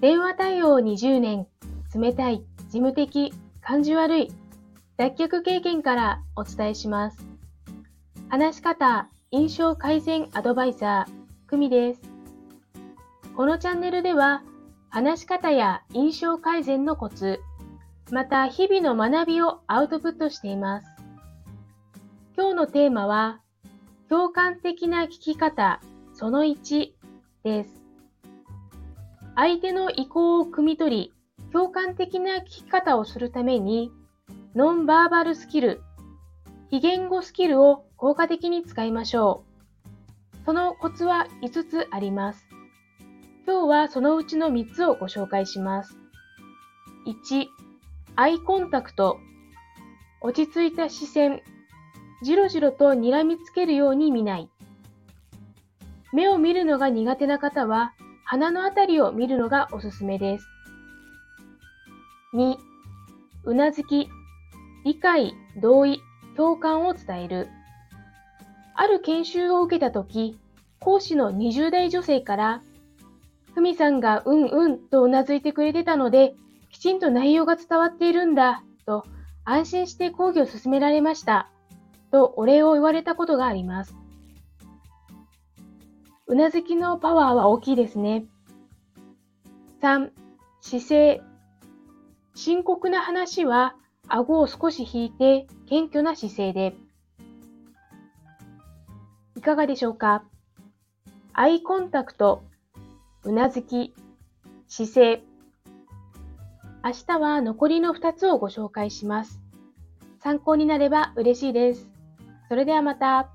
電話対応20年、冷たい、事務的、感じ悪い、脱却経験からお伝えします。話し方、印象改善アドバイザー、久美です。このチャンネルでは、話し方や印象改善のコツ、また日々の学びをアウトプットしています。今日のテーマは、共感的な聞き方その1です。相手の意向を汲み取り、共感的な聞き方をするために、ノンバーバルスキル、非言語スキルを効果的に使いましょう。そのコツは5つあります。今日はそのうちの3つをご紹介します。1、アイコンタクト。落ち着いた視線。じろじろと睨みつけるように見ない。目を見るのが苦手な方は、鼻のあたりを見るのがおすすめです。2、うなずき。理解、同意、共感を伝える。ある研修を受けたとき、講師の20代女性から、ふみさんがうんうんとうなずいてくれてたので、きちんと内容が伝わっているんだ、と安心して講義を進められました、とお礼を言われたことがあります。うなずきのパワーは大きいですね。3、姿勢。深刻な話は顎を少し引いて謙虚な姿勢で。いかがでしょうか？アイコンタクト、うなずき、姿勢。明日は残りの2つをご紹介します。参考になれば嬉しいです。それではまた。